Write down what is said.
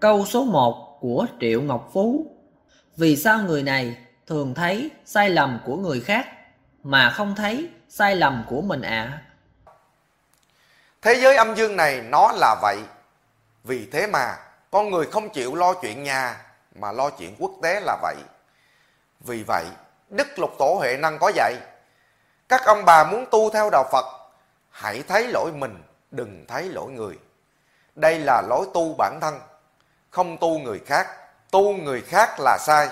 Câu số 1 của Triệu Ngọc Phú Vì sao người này thường thấy sai lầm của người khác mà không thấy sai lầm của mình ạ? Thế giới âm dương này nó là vậy. Vì thế mà con người không chịu lo chuyện nhà mà lo chuyện quốc tế là vậy. Vì vậy, Đức Lục Tổ Huệ Năng có dạy, các ông bà muốn tu theo đạo Phật, hãy thấy lỗi mình, đừng thấy lỗi người. Đây là lối tu bản thân, không tu người khác, tu người khác là sai.